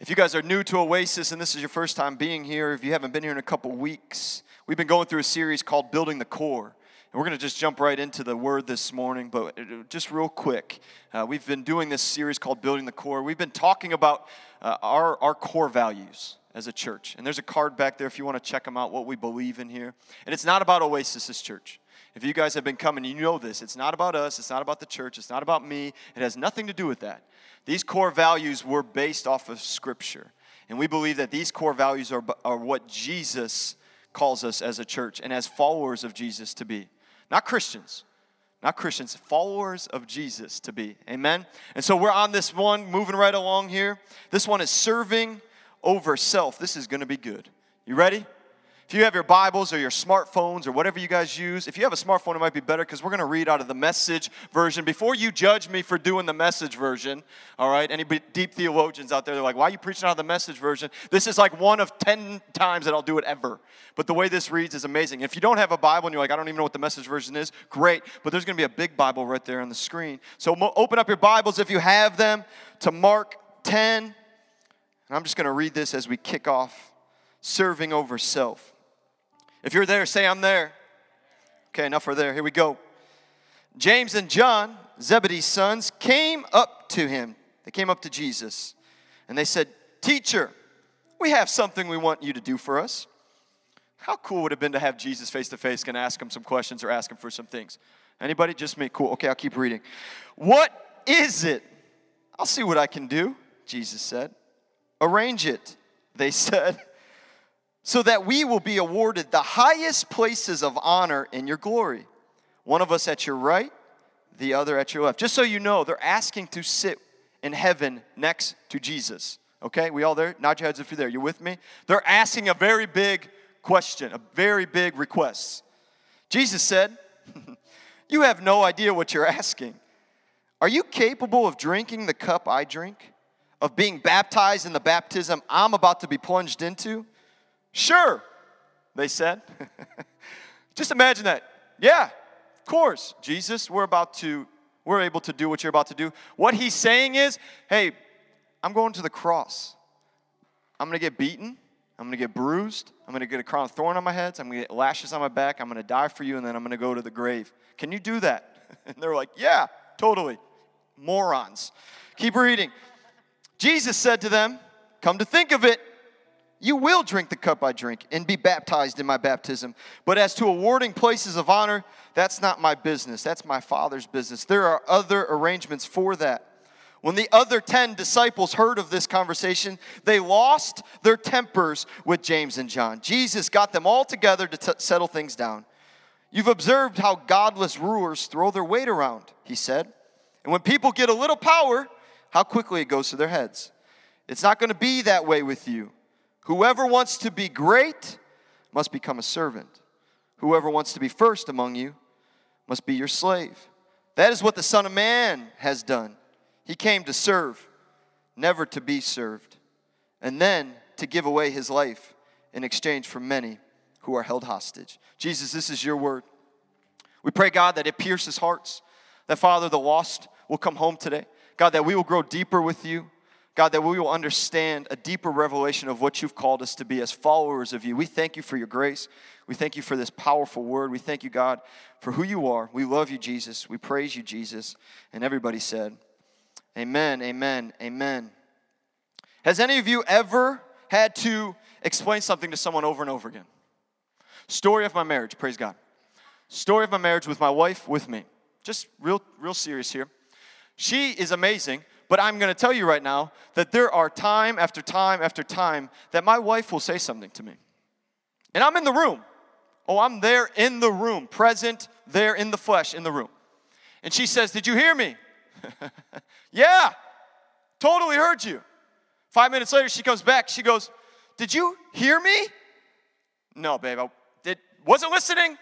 If you guys are new to Oasis and this is your first time being here, if you haven't been here in a couple weeks, we've been going through a series called Building the Core. And we're going to just jump right into the word this morning, but just real quick. Uh, we've been doing this series called Building the Core. We've been talking about uh, our, our core values as a church. And there's a card back there if you want to check them out, what we believe in here. And it's not about Oasis, this church. If you guys have been coming, you know this. It's not about us, it's not about the church, it's not about me. It has nothing to do with that. These core values were based off of Scripture. And we believe that these core values are, are what Jesus calls us as a church and as followers of Jesus to be. Not Christians, not Christians, followers of Jesus to be. Amen? And so we're on this one, moving right along here. This one is serving over self. This is going to be good. You ready? If you have your Bibles or your smartphones or whatever you guys use, if you have a smartphone, it might be better because we're going to read out of the message version. Before you judge me for doing the message version, all right, any deep theologians out there, they're like, why are you preaching out of the message version? This is like one of 10 times that I'll do it ever. But the way this reads is amazing. If you don't have a Bible and you're like, I don't even know what the message version is, great. But there's going to be a big Bible right there on the screen. So open up your Bibles if you have them to Mark 10. And I'm just going to read this as we kick off serving over self. If you're there, say, I'm there. Okay, enough for there. Here we go. James and John, Zebedee's sons, came up to him. They came up to Jesus and they said, Teacher, we have something we want you to do for us. How cool would it have been to have Jesus face to face and ask him some questions or ask him for some things? Anybody? Just me. Cool. Okay, I'll keep reading. What is it? I'll see what I can do, Jesus said. Arrange it, they said so that we will be awarded the highest places of honor in your glory. One of us at your right, the other at your left. Just so you know, they're asking to sit in heaven next to Jesus. Okay, we all there? Nod your heads if you're there. You with me? They're asking a very big question, a very big request. Jesus said, You have no idea what you're asking. Are you capable of drinking the cup I drink? Of being baptized in the baptism I'm about to be plunged into? Sure, they said. Just imagine that. Yeah, of course, Jesus, we're about to, we're able to do what you're about to do. What he's saying is, hey, I'm going to the cross. I'm going to get beaten. I'm going to get bruised. I'm going to get a crown of thorn on my head. I'm going to get lashes on my back. I'm going to die for you, and then I'm going to go to the grave. Can you do that? And they're like, yeah, totally. Morons. Keep reading. Jesus said to them, Come to think of it, you will drink the cup I drink and be baptized in my baptism. But as to awarding places of honor, that's not my business. That's my Father's business. There are other arrangements for that. When the other 10 disciples heard of this conversation, they lost their tempers with James and John. Jesus got them all together to t- settle things down. You've observed how godless rulers throw their weight around, he said. And when people get a little power, how quickly it goes to their heads. It's not going to be that way with you. Whoever wants to be great must become a servant. Whoever wants to be first among you must be your slave. That is what the Son of Man has done. He came to serve, never to be served, and then to give away his life in exchange for many who are held hostage. Jesus, this is your word. We pray, God, that it pierces hearts, that, Father, the lost will come home today. God, that we will grow deeper with you. God, that we will understand a deeper revelation of what you've called us to be as followers of you. We thank you for your grace. We thank you for this powerful word. We thank you, God, for who you are. We love you, Jesus. We praise you, Jesus. And everybody said, Amen, amen, amen. Has any of you ever had to explain something to someone over and over again? Story of my marriage, praise God. Story of my marriage with my wife, with me. Just real, real serious here. She is amazing, but I'm going to tell you right now that there are time after time after time that my wife will say something to me. And I'm in the room. Oh, I'm there in the room, present there in the flesh, in the room. And she says, Did you hear me? yeah, totally heard you. Five minutes later, she comes back. She goes, Did you hear me? No, babe, I did, wasn't listening.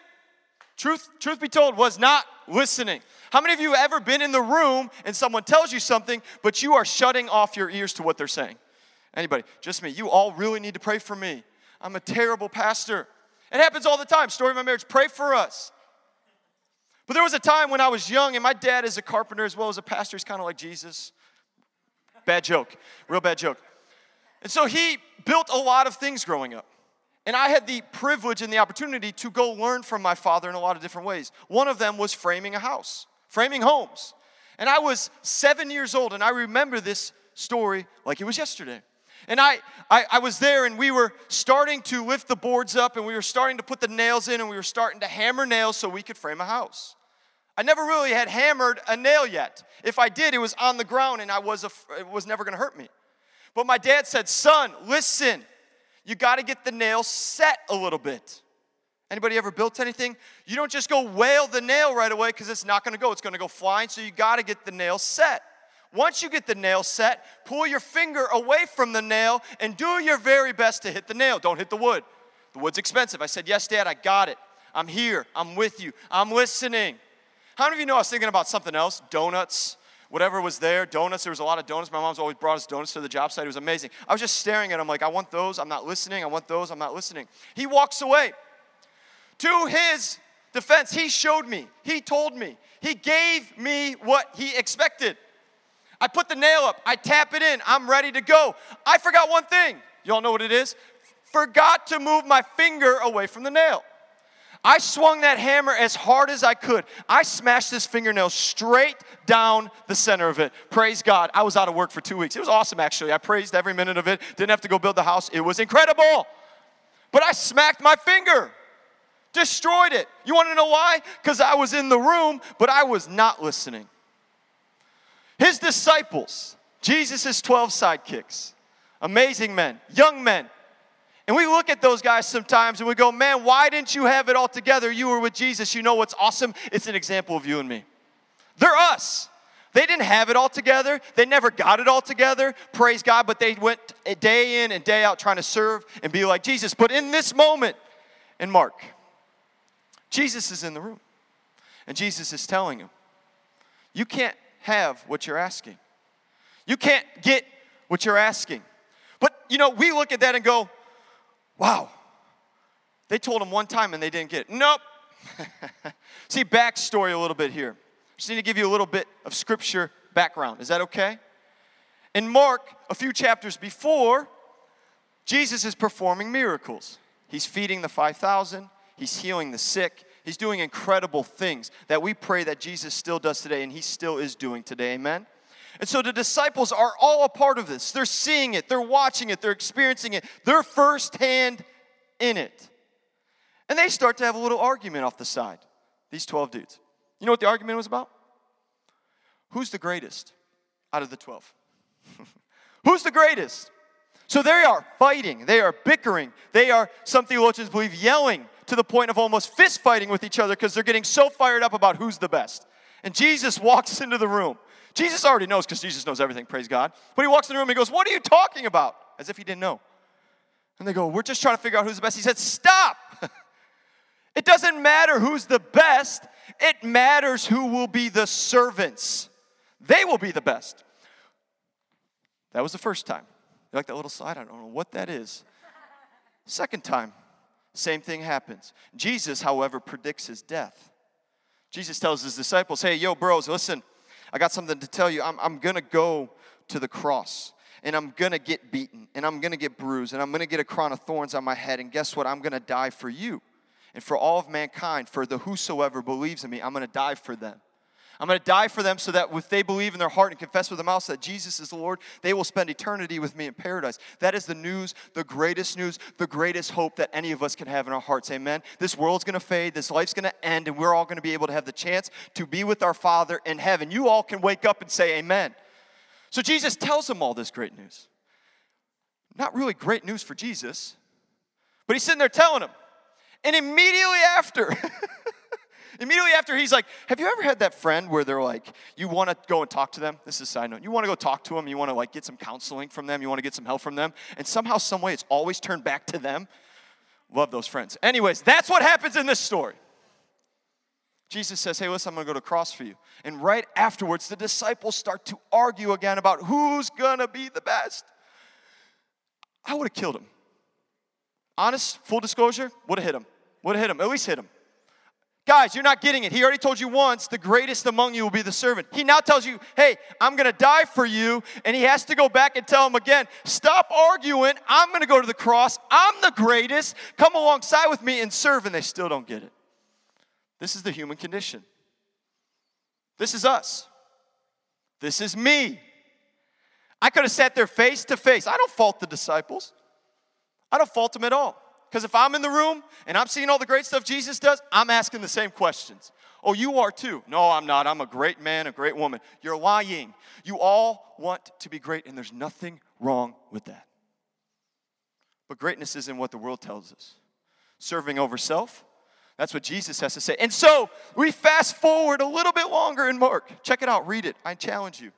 Truth, truth be told, was not listening. How many of you have ever been in the room and someone tells you something, but you are shutting off your ears to what they're saying? Anybody? Just me. You all really need to pray for me. I'm a terrible pastor. It happens all the time. Story of my marriage. Pray for us. But there was a time when I was young, and my dad is a carpenter as well as a pastor. He's kind of like Jesus. Bad joke. Real bad joke. And so he built a lot of things growing up. And I had the privilege and the opportunity to go learn from my father in a lot of different ways. One of them was framing a house, framing homes. And I was seven years old, and I remember this story like it was yesterday. And I, I, I, was there, and we were starting to lift the boards up, and we were starting to put the nails in, and we were starting to hammer nails so we could frame a house. I never really had hammered a nail yet. If I did, it was on the ground, and I was, a, it was never going to hurt me. But my dad said, Son, listen, you got to get the nail set a little bit. Anybody ever built anything? You don't just go whale the nail right away because it's not going to go. It's going to go flying, so you got to get the nail set. Once you get the nail set, pull your finger away from the nail and do your very best to hit the nail. Don't hit the wood. The wood's expensive. I said, Yes, Dad, I got it. I'm here. I'm with you. I'm listening. How many of you know I was thinking about something else? Donuts whatever was there, donuts. There was a lot of donuts. My mom's always brought us donuts to the job site. It was amazing. I was just staring at him like, I want those. I'm not listening. I want those. I'm not listening. He walks away. To his defense, he showed me. He told me. He gave me what he expected. I put the nail up. I tap it in. I'm ready to go. I forgot one thing. Y'all know what it is? Forgot to move my finger away from the nail. I swung that hammer as hard as I could. I smashed this fingernail straight down the center of it. Praise God. I was out of work for two weeks. It was awesome, actually. I praised every minute of it. Didn't have to go build the house. It was incredible. But I smacked my finger, destroyed it. You want to know why? Because I was in the room, but I was not listening. His disciples, Jesus' 12 sidekicks, amazing men, young men, and we look at those guys sometimes and we go, man, why didn't you have it all together? You were with Jesus. You know what's awesome? It's an example of you and me. They're us. They didn't have it all together. They never got it all together. Praise God. But they went day in and day out trying to serve and be like Jesus. But in this moment, in Mark, Jesus is in the room. And Jesus is telling him, You can't have what you're asking. You can't get what you're asking. But, you know, we look at that and go, Wow. They told him one time and they didn't get it. Nope. See, backstory a little bit here. Just need to give you a little bit of scripture background. Is that okay? In Mark, a few chapters before, Jesus is performing miracles. He's feeding the 5,000, he's healing the sick, he's doing incredible things that we pray that Jesus still does today and he still is doing today. Amen? And so the disciples are all a part of this. They're seeing it, they're watching it, they're experiencing it, they're firsthand in it. And they start to have a little argument off the side, these 12 dudes. You know what the argument was about? Who's the greatest out of the 12? Who's the greatest? So they are fighting, they are bickering, they are, some theologians believe, yelling to the point of almost fist fighting with each other because they're getting so fired up about who's the best. And Jesus walks into the room Jesus already knows because Jesus knows everything, praise God. But he walks in the room and he goes, What are you talking about? As if he didn't know. And they go, We're just trying to figure out who's the best. He said, Stop! it doesn't matter who's the best, it matters who will be the servants. They will be the best. That was the first time. You like that little slide? I don't know what that is. Second time, same thing happens. Jesus, however, predicts his death. Jesus tells his disciples, Hey, yo, bros, listen. I got something to tell you. I'm, I'm going to go to the cross and I'm going to get beaten and I'm going to get bruised and I'm going to get a crown of thorns on my head. And guess what? I'm going to die for you and for all of mankind, for the whosoever believes in me. I'm going to die for them. I'm going to die for them so that if they believe in their heart and confess with their mouth that Jesus is the Lord, they will spend eternity with me in paradise. That is the news, the greatest news, the greatest hope that any of us can have in our hearts. Amen. This world's going to fade, this life's going to end, and we're all going to be able to have the chance to be with our Father in heaven. You all can wake up and say amen. So Jesus tells them all this great news. Not really great news for Jesus, but he's sitting there telling them. And immediately after, Immediately after, he's like, Have you ever had that friend where they're like, you want to go and talk to them? This is a side note. You want to go talk to them, you want to like get some counseling from them, you want to get some help from them, and somehow, some way, it's always turned back to them. Love those friends. Anyways, that's what happens in this story. Jesus says, Hey, listen, I'm going to go to cross for you. And right afterwards, the disciples start to argue again about who's going to be the best. I would have killed him. Honest, full disclosure, would have hit him. Would have hit him, at least hit him. Guys, you're not getting it. He already told you once the greatest among you will be the servant. He now tells you, hey, I'm going to die for you. And he has to go back and tell him again, stop arguing. I'm going to go to the cross. I'm the greatest. Come alongside with me and serve. And they still don't get it. This is the human condition. This is us. This is me. I could have sat there face to face. I don't fault the disciples, I don't fault them at all. Because if I'm in the room and I'm seeing all the great stuff Jesus does, I'm asking the same questions. Oh, you are too. No, I'm not. I'm a great man, a great woman. You're lying. You all want to be great, and there's nothing wrong with that. But greatness isn't what the world tells us. Serving over self, that's what Jesus has to say. And so we fast forward a little bit longer in Mark. Check it out, read it. I challenge you.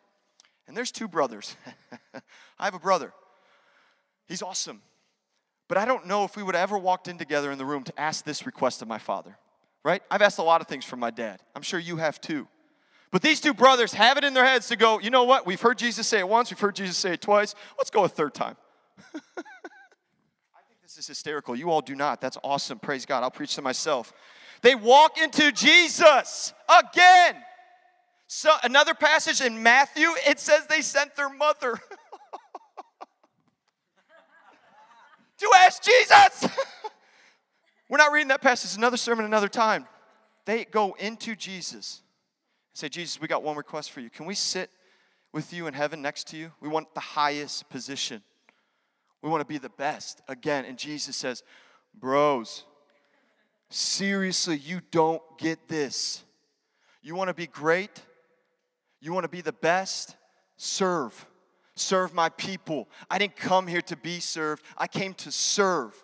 And there's two brothers. I have a brother. He's awesome. But I don't know if we would have ever walked in together in the room to ask this request of my father, right? I've asked a lot of things from my dad. I'm sure you have too. But these two brothers have it in their heads to go, you know what? We've heard Jesus say it once, we've heard Jesus say it twice. Let's go a third time. I think this is hysterical. You all do not. That's awesome. Praise God. I'll preach to myself. They walk into Jesus again. So another passage in Matthew, it says they sent their mother. to ask Jesus. We're not reading that passage. It's Another sermon, another time. They go into Jesus and say, Jesus, we got one request for you. Can we sit with you in heaven next to you? We want the highest position. We want to be the best again. And Jesus says, Bros, seriously, you don't get this. You want to be great? You want to be the best? Serve serve my people. I didn't come here to be served, I came to serve.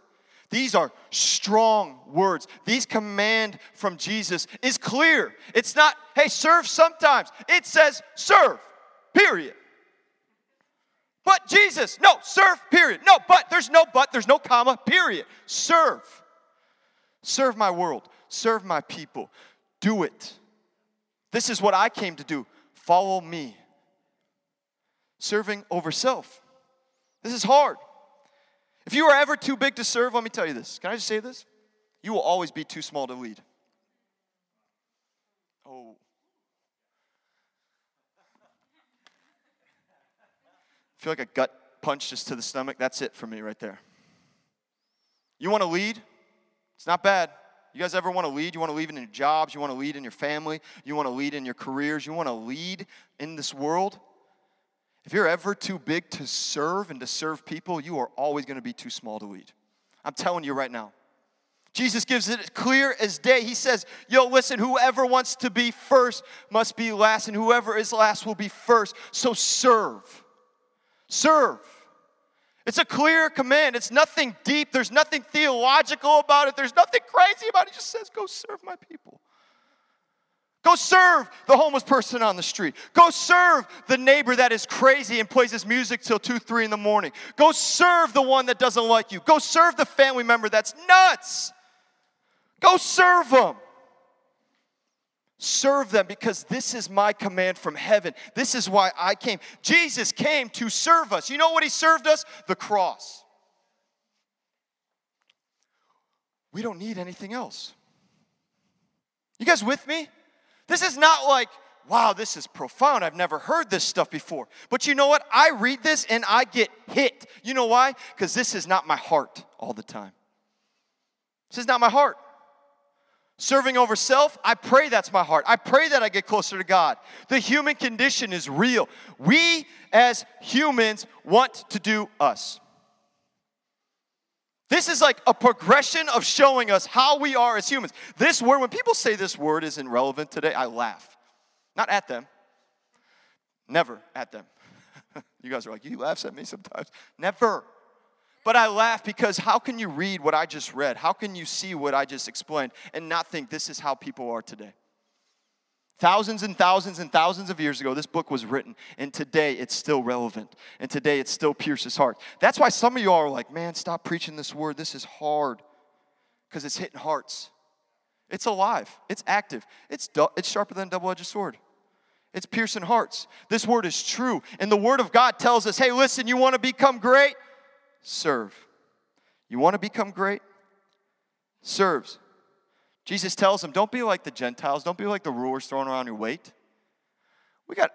These are strong words. These command from Jesus is clear. It's not, hey, serve sometimes. It says serve, period. But Jesus, no, serve, period. No, but, there's no but, there's no comma, period. Serve. Serve my world, serve my people. Do it. This is what I came to do. Follow me serving over self. This is hard. If you are ever too big to serve, let me tell you this. Can I just say this? You will always be too small to lead. Oh. I feel like a gut punch just to the stomach. That's it for me right there. You want to lead? It's not bad. You guys ever want to lead? You want to lead in your jobs? You want to lead in your family? You want to lead in your careers? You want to lead in this world? If you're ever too big to serve and to serve people, you are always going to be too small to lead. I'm telling you right now. Jesus gives it clear as day. He says, Yo, listen, whoever wants to be first must be last, and whoever is last will be first. So serve. Serve. It's a clear command. It's nothing deep. There's nothing theological about it. There's nothing crazy about it. He just says, Go serve my people. Go serve the homeless person on the street. Go serve the neighbor that is crazy and plays his music till 2, 3 in the morning. Go serve the one that doesn't like you. Go serve the family member that's nuts. Go serve them. Serve them because this is my command from heaven. This is why I came. Jesus came to serve us. You know what he served us? The cross. We don't need anything else. You guys with me? This is not like, wow, this is profound. I've never heard this stuff before. But you know what? I read this and I get hit. You know why? Because this is not my heart all the time. This is not my heart. Serving over self, I pray that's my heart. I pray that I get closer to God. The human condition is real. We as humans want to do us. This is like a progression of showing us how we are as humans. This word, when people say this word isn't relevant today, I laugh. Not at them, never at them. you guys are like, you laughs at me sometimes. Never. But I laugh because how can you read what I just read? How can you see what I just explained and not think this is how people are today? Thousands and thousands and thousands of years ago, this book was written, and today it's still relevant, and today it still pierces heart. That's why some of you are like, man, stop preaching this word. This is hard because it's hitting hearts. It's alive, it's active, it's, du- it's sharper than a double edged sword. It's piercing hearts. This word is true, and the word of God tells us hey, listen, you want to become great? Serve. You want to become great? Serves. Jesus tells them, don't be like the Gentiles, don't be like the rulers throwing around your weight. We got,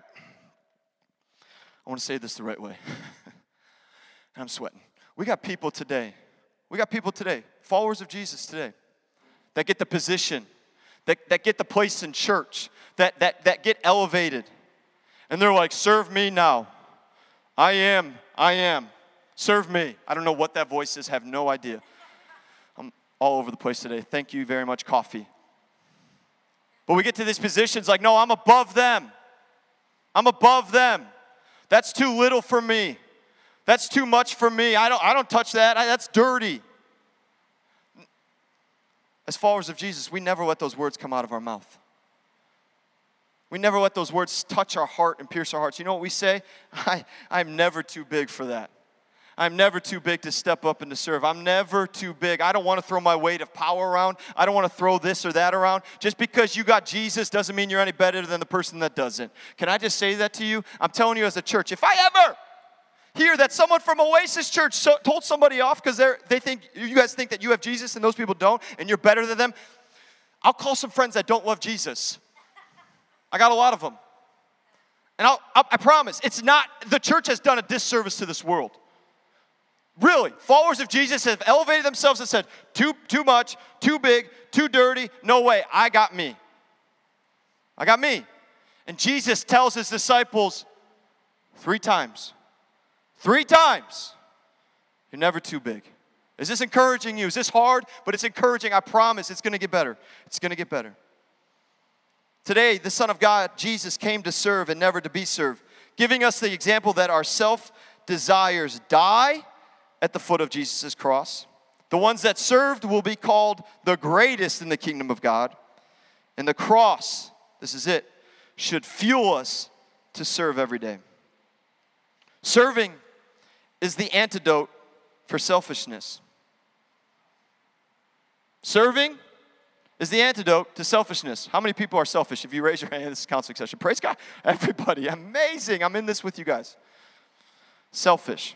I want to say this the right way. and I'm sweating. We got people today, we got people today, followers of Jesus today, that get the position, that, that get the place in church, that, that, that get elevated. And they're like, serve me now. I am, I am. Serve me. I don't know what that voice is, have no idea. All over the place today. Thank you very much, coffee. But we get to these positions like, no, I'm above them. I'm above them. That's too little for me. That's too much for me. I don't, I don't touch that. I, that's dirty. As followers of Jesus, we never let those words come out of our mouth. We never let those words touch our heart and pierce our hearts. You know what we say? I, I'm never too big for that. I'm never too big to step up and to serve. I'm never too big. I don't want to throw my weight of power around. I don't want to throw this or that around. Just because you got Jesus doesn't mean you're any better than the person that doesn't. Can I just say that to you? I'm telling you as a church, if I ever hear that someone from Oasis Church so, told somebody off because they think you guys think that you have Jesus and those people don't, and you're better than them, I'll call some friends that don't love Jesus. I got a lot of them. And I'll, I promise, it's not, the church has done a disservice to this world. Really, followers of Jesus have elevated themselves and said, too, too much, too big, too dirty, no way, I got me. I got me. And Jesus tells his disciples three times, three times, you're never too big. Is this encouraging you? Is this hard? But it's encouraging. I promise it's going to get better. It's going to get better. Today, the Son of God, Jesus, came to serve and never to be served, giving us the example that our self desires die at the foot of Jesus' cross. The ones that served will be called the greatest in the kingdom of God. And the cross, this is it, should fuel us to serve every day. Serving is the antidote for selfishness. Serving is the antidote to selfishness. How many people are selfish? If you raise your hand, this is counseling session. Praise God. Everybody, amazing. I'm in this with you guys. Selfish.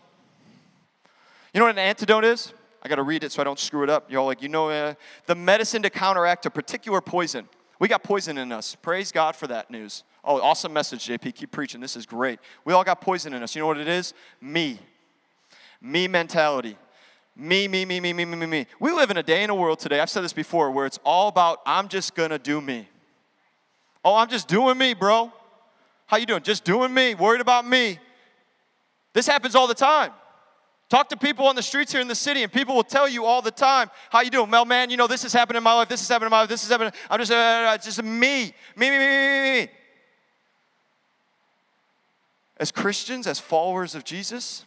You know what an antidote is? I got to read it so I don't screw it up. You're all like, you know, uh, the medicine to counteract a particular poison. We got poison in us. Praise God for that news. Oh, awesome message, JP. Keep preaching. This is great. We all got poison in us. You know what it is? Me. Me mentality. Me, me, me, me, me, me, me, me. We live in a day in a world today, I've said this before, where it's all about I'm just gonna do me. Oh, I'm just doing me, bro. How you doing? Just doing me, worried about me. This happens all the time. Talk to people on the streets here in the city, and people will tell you all the time, "How you doing, Mel? Man, you know this has happened in my life. This has happened in my life. This has happened. I'm just, uh, it's just me, me, me, me, me, me." As Christians, as followers of Jesus,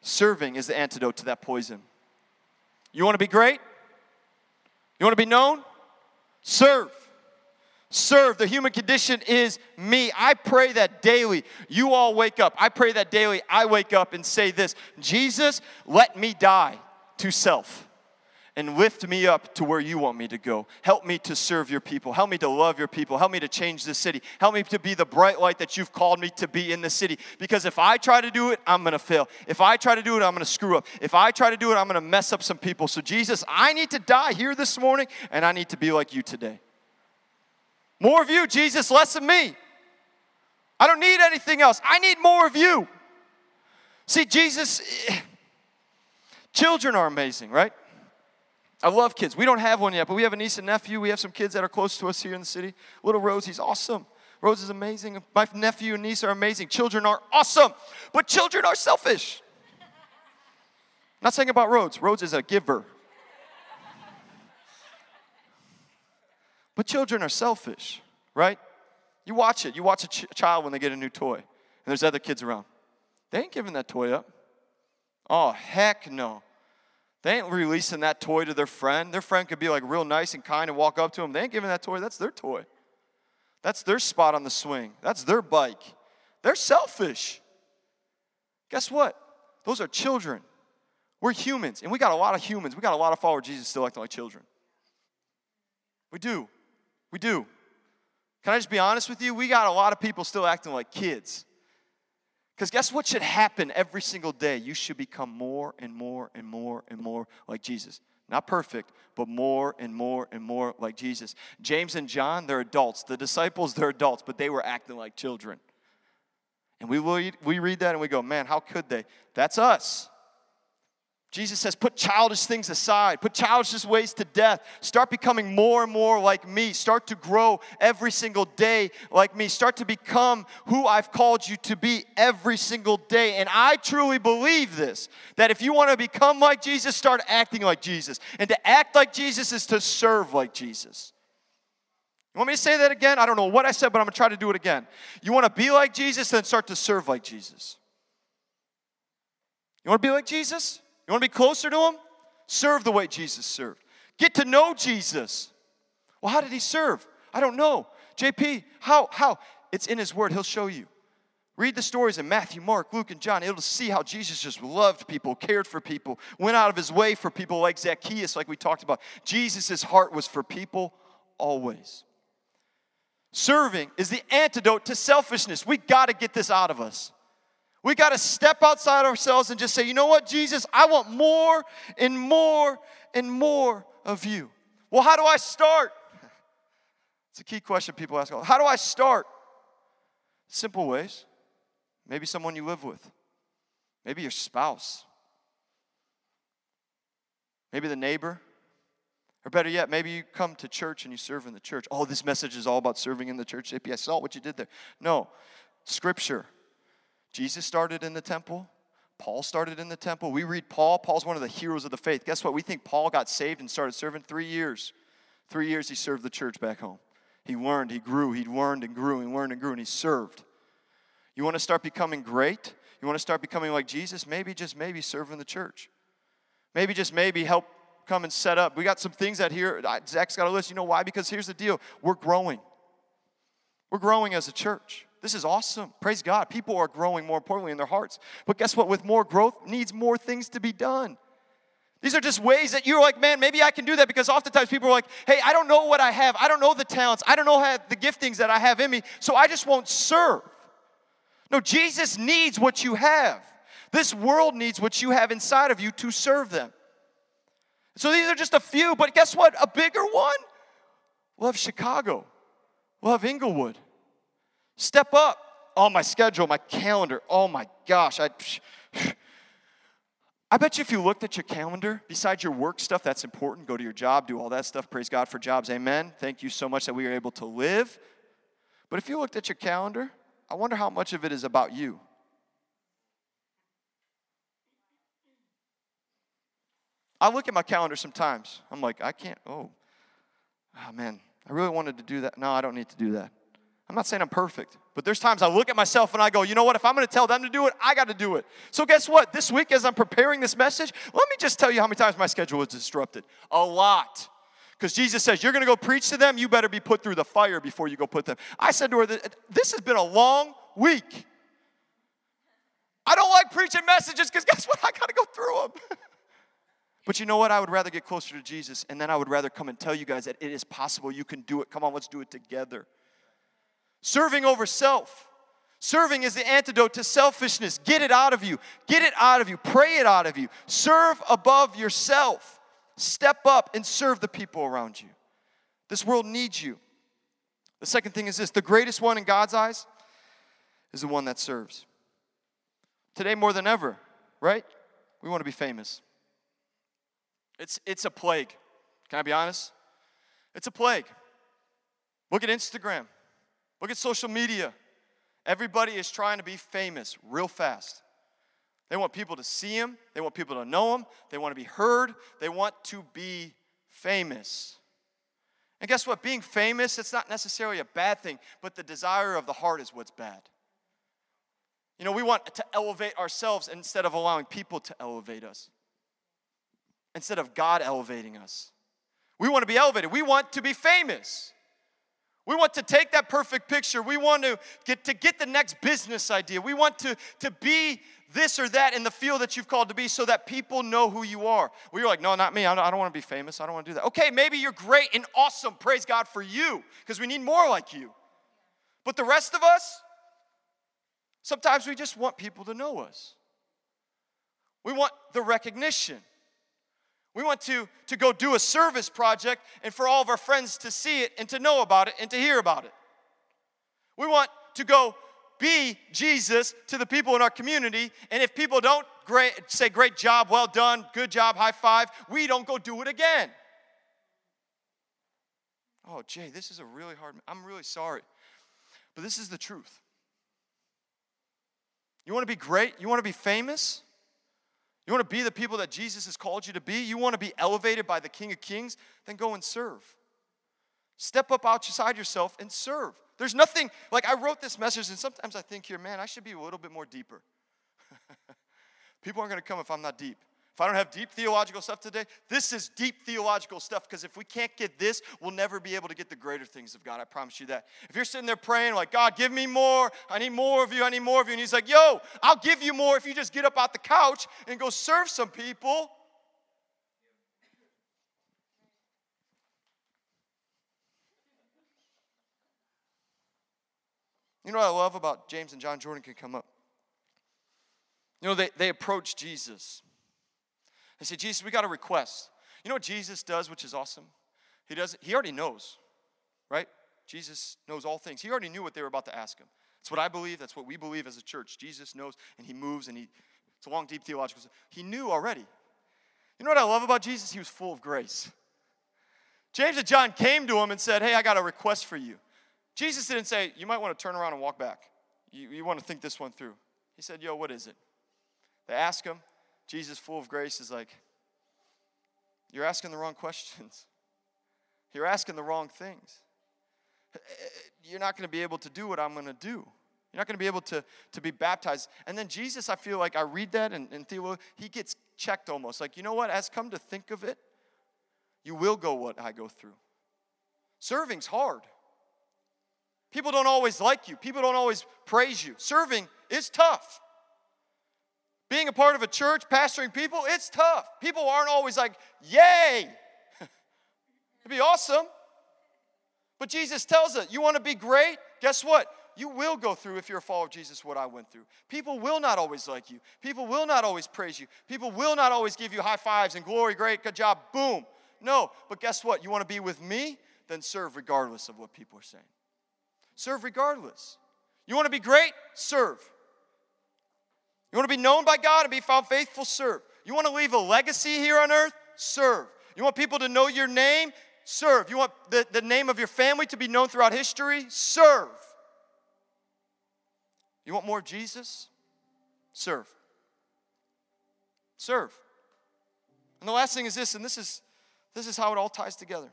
serving is the antidote to that poison. You want to be great? You want to be known? Serve. Serve. The human condition is me. I pray that daily you all wake up. I pray that daily I wake up and say this Jesus, let me die to self and lift me up to where you want me to go. Help me to serve your people. Help me to love your people. Help me to change the city. Help me to be the bright light that you've called me to be in the city. Because if I try to do it, I'm going to fail. If I try to do it, I'm going to screw up. If I try to do it, I'm going to mess up some people. So, Jesus, I need to die here this morning, and I need to be like you today. More of you, Jesus, less of me. I don't need anything else. I need more of you. See, Jesus, eh, children are amazing, right? I love kids. We don't have one yet, but we have a niece and nephew. We have some kids that are close to us here in the city. Little Rose, he's awesome. Rose is amazing. My nephew and niece are amazing. Children are awesome, but children are selfish. not saying about Rhodes. Rhodes is a giver. But children are selfish, right? You watch it. You watch a ch- child when they get a new toy, and there's other kids around. They ain't giving that toy up. Oh, heck no. They ain't releasing that toy to their friend. Their friend could be like real nice and kind and walk up to them. They ain't giving that toy. That's their toy. That's their spot on the swing. That's their bike. They're selfish. Guess what? Those are children. We're humans, and we got a lot of humans. We got a lot of followers Jesus still acting like children. We do. We do. Can I just be honest with you? We got a lot of people still acting like kids. Because guess what should happen every single day? You should become more and more and more and more like Jesus. Not perfect, but more and more and more like Jesus. James and John, they're adults. The disciples, they're adults, but they were acting like children. And we read, we read that and we go, man, how could they? That's us. Jesus says, put childish things aside, put childish ways to death. Start becoming more and more like me. Start to grow every single day like me. Start to become who I've called you to be every single day. And I truly believe this that if you want to become like Jesus, start acting like Jesus. And to act like Jesus is to serve like Jesus. You want me to say that again? I don't know what I said, but I'm going to try to do it again. You want to be like Jesus, then start to serve like Jesus. You want to be like Jesus? You want to be closer to Him? Serve the way Jesus served. Get to know Jesus. Well, how did He serve? I don't know. JP, how? How? It's in His Word. He'll show you. Read the stories in Matthew, Mark, Luke, and John. It'll see how Jesus just loved people, cared for people, went out of his way for people like Zacchaeus, like we talked about. Jesus' heart was for people always. Serving is the antidote to selfishness. We got to get this out of us. We got to step outside ourselves and just say, you know what, Jesus, I want more and more and more of you. Well, how do I start? It's a key question people ask. How do I start? Simple ways. Maybe someone you live with, maybe your spouse, maybe the neighbor, or better yet, maybe you come to church and you serve in the church. Oh, this message is all about serving in the church. I saw what you did there. No, scripture Jesus started in the temple. Paul started in the temple. We read Paul. Paul's one of the heroes of the faith. Guess what? We think Paul got saved and started serving three years. Three years he served the church back home. He learned, he grew, he learned and grew, and learned and grew, and he served. You want to start becoming great? You want to start becoming like Jesus? Maybe, just maybe, serving the church. Maybe, just maybe, help come and set up. We got some things out here. Zach's got a list. You know why? Because here's the deal we're growing. We're growing as a church. This is awesome. Praise God. People are growing more importantly in their hearts. But guess what? With more growth needs more things to be done. These are just ways that you're like, man, maybe I can do that because oftentimes people are like, hey, I don't know what I have. I don't know the talents. I don't know the giftings that I have in me, so I just won't serve. No, Jesus needs what you have. This world needs what you have inside of you to serve them. So these are just a few, but guess what? A bigger one? Love Chicago. Love Englewood. Step up. Oh, my schedule, my calendar. Oh my gosh. I, I bet you if you looked at your calendar, besides your work stuff, that's important. Go to your job, do all that stuff. Praise God for jobs. Amen. Thank you so much that we are able to live. But if you looked at your calendar, I wonder how much of it is about you. I look at my calendar sometimes. I'm like, I can't, oh, oh man, I really wanted to do that. No, I don't need to do that. I'm not saying I'm perfect, but there's times I look at myself and I go, you know what? If I'm going to tell them to do it, I got to do it. So, guess what? This week, as I'm preparing this message, let me just tell you how many times my schedule was disrupted. A lot. Because Jesus says, You're going to go preach to them, you better be put through the fire before you go put them. I said to her, This has been a long week. I don't like preaching messages because guess what? I got to go through them. But you know what? I would rather get closer to Jesus, and then I would rather come and tell you guys that it is possible. You can do it. Come on, let's do it together. Serving over self. Serving is the antidote to selfishness. Get it out of you. Get it out of you. Pray it out of you. Serve above yourself. Step up and serve the people around you. This world needs you. The second thing is this the greatest one in God's eyes is the one that serves. Today, more than ever, right? We want to be famous. It's, it's a plague. Can I be honest? It's a plague. Look at Instagram. Look at social media. Everybody is trying to be famous real fast. They want people to see them, they want people to know them, they want to be heard, they want to be famous. And guess what? Being famous, it's not necessarily a bad thing, but the desire of the heart is what's bad. You know, we want to elevate ourselves instead of allowing people to elevate us, instead of God elevating us. We want to be elevated, we want to be famous. We want to take that perfect picture. We want to get to get the next business idea. We want to, to be this or that in the field that you've called to be so that people know who you are. We are like, no, not me. I don't, I don't want to be famous. I don't want to do that. Okay, maybe you're great and awesome. Praise God for you because we need more like you. But the rest of us, sometimes we just want people to know us. We want the recognition. We want to, to go do a service project and for all of our friends to see it and to know about it and to hear about it. We want to go be Jesus to the people in our community. And if people don't great, say, great job, well done, good job, high five, we don't go do it again. Oh, Jay, this is a really hard, I'm really sorry. But this is the truth. You want to be great? You want to be famous? You want to be the people that Jesus has called you to be? You want to be elevated by the King of Kings? Then go and serve. Step up outside yourself and serve. There's nothing, like I wrote this message, and sometimes I think here, man, I should be a little bit more deeper. People aren't going to come if I'm not deep. If I don't have deep theological stuff today, this is deep theological stuff because if we can't get this, we'll never be able to get the greater things of God. I promise you that. If you're sitting there praying, like, God, give me more, I need more of you, I need more of you, and He's like, yo, I'll give you more if you just get up out the couch and go serve some people. You know what I love about James and John Jordan can come up? You know, they, they approach Jesus. They say, Jesus, we got a request. You know what Jesus does, which is awesome? He does he already knows, right? Jesus knows all things. He already knew what they were about to ask him. That's what I believe. That's what we believe as a church. Jesus knows and he moves and he it's a long, deep theological. He knew already. You know what I love about Jesus? He was full of grace. James and John came to him and said, Hey, I got a request for you. Jesus didn't say, You might want to turn around and walk back. You, you want to think this one through. He said, Yo, what is it? They ask him. Jesus, full of grace, is like, You're asking the wrong questions. You're asking the wrong things. You're not going to be able to do what I'm going to do. You're not going to be able to, to be baptized. And then Jesus, I feel like I read that and, and theology, he gets checked almost. Like, you know what? As come to think of it, you will go what I go through. Serving's hard. People don't always like you, people don't always praise you. Serving is tough. Being a part of a church, pastoring people, it's tough. People aren't always like, yay! It'd be awesome. But Jesus tells us, you want to be great? Guess what? You will go through, if you're a follower of Jesus, what I went through. People will not always like you. People will not always praise you. People will not always give you high fives and glory, great, good job, boom. No, but guess what? You want to be with me? Then serve regardless of what people are saying. Serve regardless. You want to be great? Serve. You want to be known by God and be found faithful? Serve. You want to leave a legacy here on earth? Serve. You want people to know your name? Serve. You want the, the name of your family to be known throughout history? Serve. You want more of Jesus? Serve. Serve. And the last thing is this, and this is this is how it all ties together.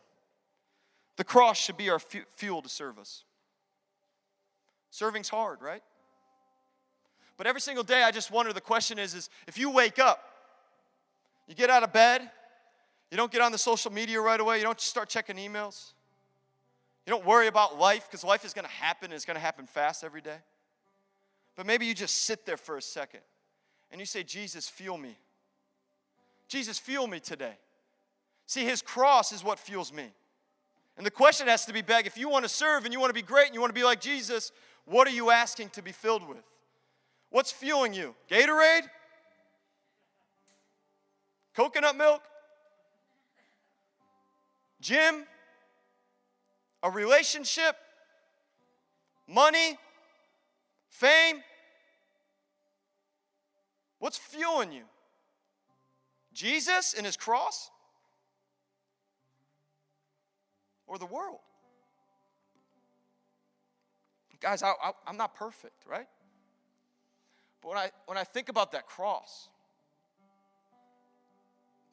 The cross should be our fuel to serve us. Serving's hard, right? But every single day, I just wonder the question is, is if you wake up, you get out of bed, you don't get on the social media right away, you don't start checking emails, you don't worry about life because life is going to happen and it's going to happen fast every day. But maybe you just sit there for a second and you say, Jesus, fuel me. Jesus, fuel me today. See, his cross is what fuels me. And the question has to be begged if you want to serve and you want to be great and you want to be like Jesus, what are you asking to be filled with? What's fueling you? Gatorade? Coconut milk? Gym? A relationship? Money? Fame? What's fueling you? Jesus and his cross? Or the world? Guys, I, I'm not perfect, right? But when I, when I think about that cross,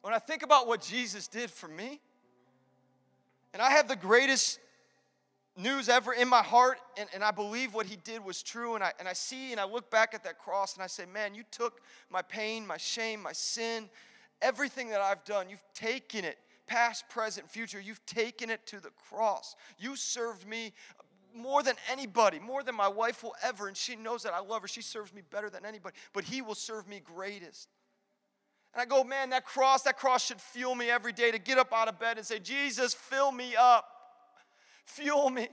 when I think about what Jesus did for me, and I have the greatest news ever in my heart, and, and I believe what he did was true, and I, and I see and I look back at that cross and I say, Man, you took my pain, my shame, my sin, everything that I've done, you've taken it, past, present, future, you've taken it to the cross. You served me more than anybody, more than my wife will ever, and she knows that I love her. She serves me better than anybody, but He will serve me greatest. And I go, man, that cross, that cross should fuel me every day to get up out of bed and say, Jesus, fill me up. Fuel me.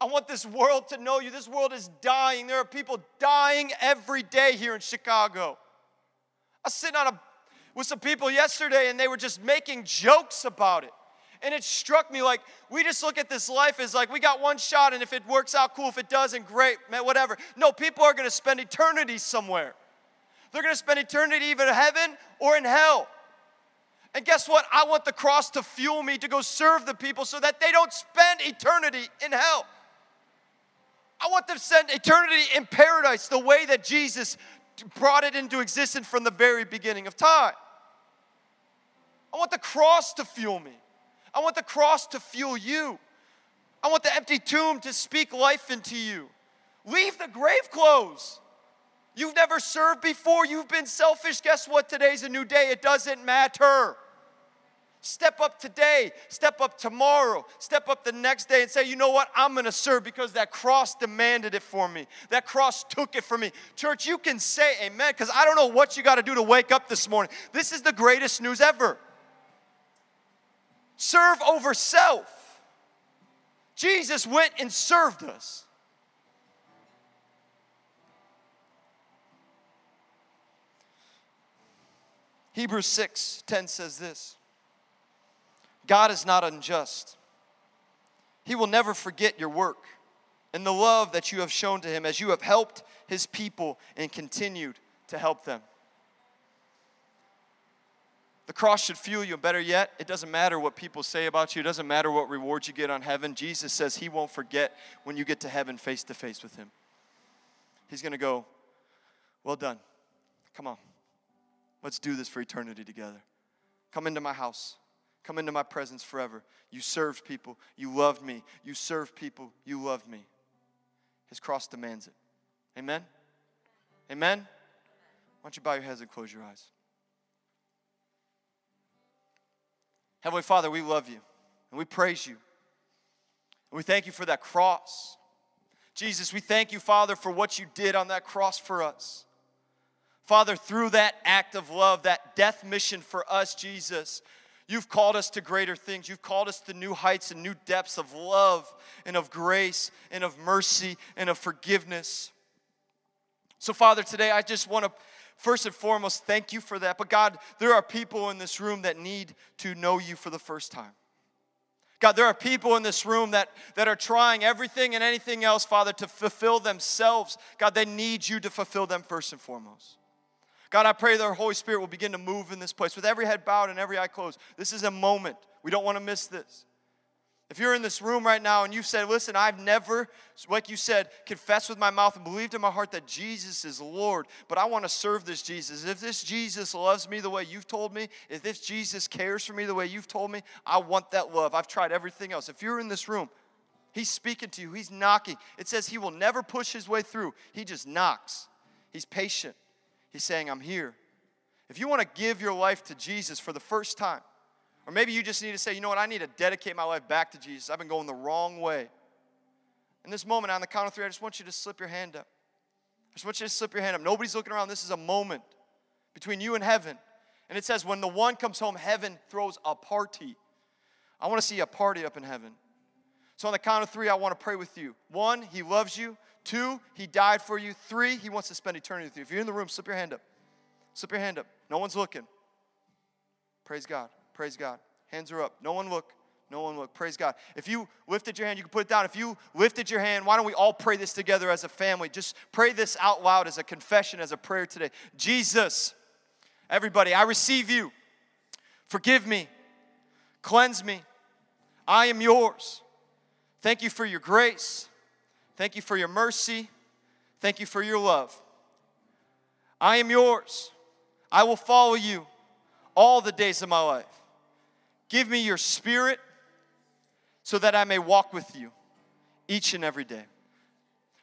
I want this world to know you. This world is dying. There are people dying every day here in Chicago. I was sitting on a with some people yesterday and they were just making jokes about it. And it struck me like we just look at this life as like we got one shot and if it works out, cool. If it doesn't, great, man, whatever. No, people are going to spend eternity somewhere. They're going to spend eternity either in heaven or in hell. And guess what? I want the cross to fuel me to go serve the people so that they don't spend eternity in hell. I want them to spend eternity in paradise the way that Jesus brought it into existence from the very beginning of time. I want the cross to fuel me. I want the cross to fuel you. I want the empty tomb to speak life into you. Leave the grave clothes. You've never served before. You've been selfish. Guess what? Today's a new day. It doesn't matter. Step up today, step up tomorrow, step up the next day and say, you know what? I'm going to serve because that cross demanded it for me. That cross took it for me. Church, you can say amen because I don't know what you got to do to wake up this morning. This is the greatest news ever. Serve over self. Jesus went and served us. Hebrews 6 10 says this God is not unjust. He will never forget your work and the love that you have shown to him as you have helped his people and continued to help them. The cross should fuel you. Better yet, it doesn't matter what people say about you, it doesn't matter what rewards you get on heaven. Jesus says he won't forget when you get to heaven face to face with him. He's going to go, Well done. Come on. Let's do this for eternity together. Come into my house. Come into my presence forever. You served people. You loved me. You served people. You loved me. His cross demands it. Amen? Amen? Why don't you bow your heads and close your eyes? Heavenly Father, we love you and we praise you. And we thank you for that cross. Jesus, we thank you, Father, for what you did on that cross for us. Father, through that act of love, that death mission for us, Jesus, You've called us to greater things. You've called us to new heights and new depths of love and of grace and of mercy and of forgiveness. So, Father, today I just want to first and foremost thank you for that. But, God, there are people in this room that need to know you for the first time. God, there are people in this room that, that are trying everything and anything else, Father, to fulfill themselves. God, they need you to fulfill them first and foremost. God, I pray that our Holy Spirit will begin to move in this place with every head bowed and every eye closed. This is a moment. We don't want to miss this. If you're in this room right now and you've said, Listen, I've never, like you said, confessed with my mouth and believed in my heart that Jesus is Lord, but I want to serve this Jesus. If this Jesus loves me the way you've told me, if this Jesus cares for me the way you've told me, I want that love. I've tried everything else. If you're in this room, He's speaking to you, He's knocking. It says He will never push His way through, He just knocks. He's patient. He's saying, I'm here. If you want to give your life to Jesus for the first time, or maybe you just need to say, you know what, I need to dedicate my life back to Jesus. I've been going the wrong way. In this moment, on the count of three, I just want you to slip your hand up. I just want you to slip your hand up. Nobody's looking around. This is a moment between you and heaven. And it says, when the one comes home, heaven throws a party. I want to see a party up in heaven. So, on the count of three, I want to pray with you. One, he loves you. Two, he died for you. Three, he wants to spend eternity with you. If you're in the room, slip your hand up. Slip your hand up. No one's looking. Praise God. Praise God. Hands are up. No one look. No one look. Praise God. If you lifted your hand, you can put it down. If you lifted your hand, why don't we all pray this together as a family? Just pray this out loud as a confession, as a prayer today. Jesus, everybody, I receive you. Forgive me. Cleanse me. I am yours. Thank you for your grace. Thank you for your mercy. Thank you for your love. I am yours. I will follow you all the days of my life. Give me your spirit so that I may walk with you each and every day.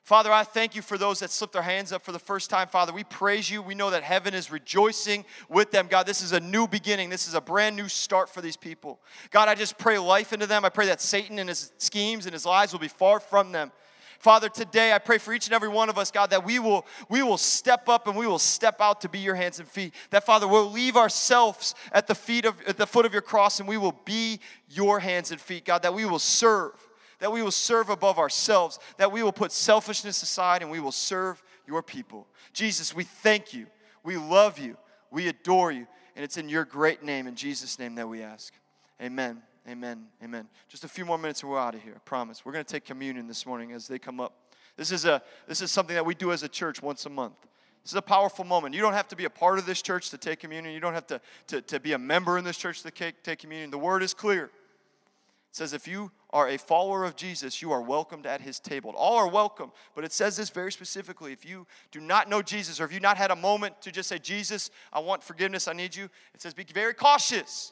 Father, I thank you for those that slipped their hands up for the first time. Father, we praise you. We know that heaven is rejoicing with them. God, this is a new beginning. This is a brand new start for these people. God, I just pray life into them. I pray that Satan and his schemes and his lies will be far from them. Father, today I pray for each and every one of us, God, that we will, we will step up and we will step out to be your hands and feet. That, Father, we'll leave ourselves at the feet of at the foot of your cross and we will be your hands and feet, God, that we will serve, that we will serve above ourselves, that we will put selfishness aside and we will serve your people. Jesus, we thank you. We love you. We adore you. And it's in your great name, in Jesus' name, that we ask. Amen. Amen. Amen. Just a few more minutes and we're out of here. I promise. We're going to take communion this morning as they come up. This is, a, this is something that we do as a church once a month. This is a powerful moment. You don't have to be a part of this church to take communion. You don't have to, to, to be a member in this church to take, take communion. The word is clear. It says if you are a follower of Jesus, you are welcomed at his table. All are welcome, but it says this very specifically. If you do not know Jesus, or if you've not had a moment to just say, Jesus, I want forgiveness, I need you, it says be very cautious.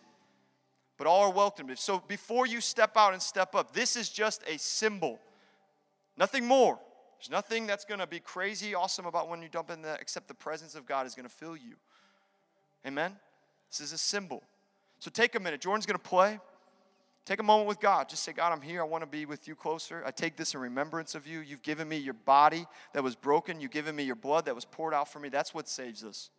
But all are welcome. So before you step out and step up, this is just a symbol, nothing more. There's nothing that's going to be crazy awesome about when you dump in that, except the presence of God is going to fill you. Amen? This is a symbol. So take a minute. Jordan's going to play. Take a moment with God. Just say, God, I'm here. I want to be with you closer. I take this in remembrance of you. You've given me your body that was broken. You've given me your blood that was poured out for me. That's what saves us.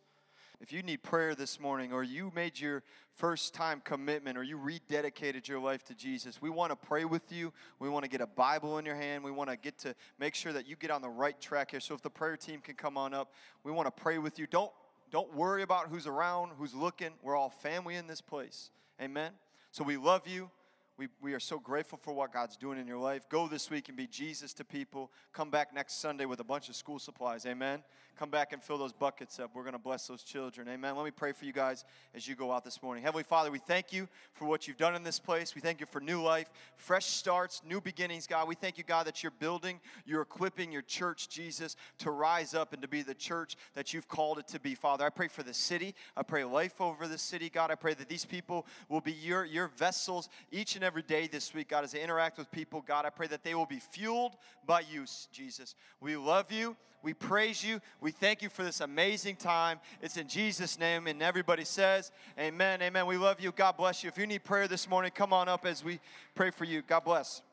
If you need prayer this morning, or you made your first time commitment, or you rededicated your life to Jesus, we want to pray with you. We want to get a Bible in your hand. We want to get to make sure that you get on the right track here. So if the prayer team can come on up, we want to pray with you. Don't don't worry about who's around, who's looking. We're all family in this place. Amen. So we love you. We, we are so grateful for what God's doing in your life. Go this week and be Jesus to people. Come back next Sunday with a bunch of school supplies. Amen. Come back and fill those buckets up. We're going to bless those children. Amen. Let me pray for you guys as you go out this morning. Heavenly Father, we thank you for what you've done in this place. We thank you for new life, fresh starts, new beginnings, God. We thank you, God, that you're building, you're equipping your church, Jesus, to rise up and to be the church that you've called it to be. Father, I pray for the city. I pray life over the city, God. I pray that these people will be your, your vessels each and every day this week, God, as they interact with people. God, I pray that they will be fueled by you, Jesus. We love you. We praise you. We thank you for this amazing time. It's in Jesus' name. And everybody says, Amen. Amen. We love you. God bless you. If you need prayer this morning, come on up as we pray for you. God bless.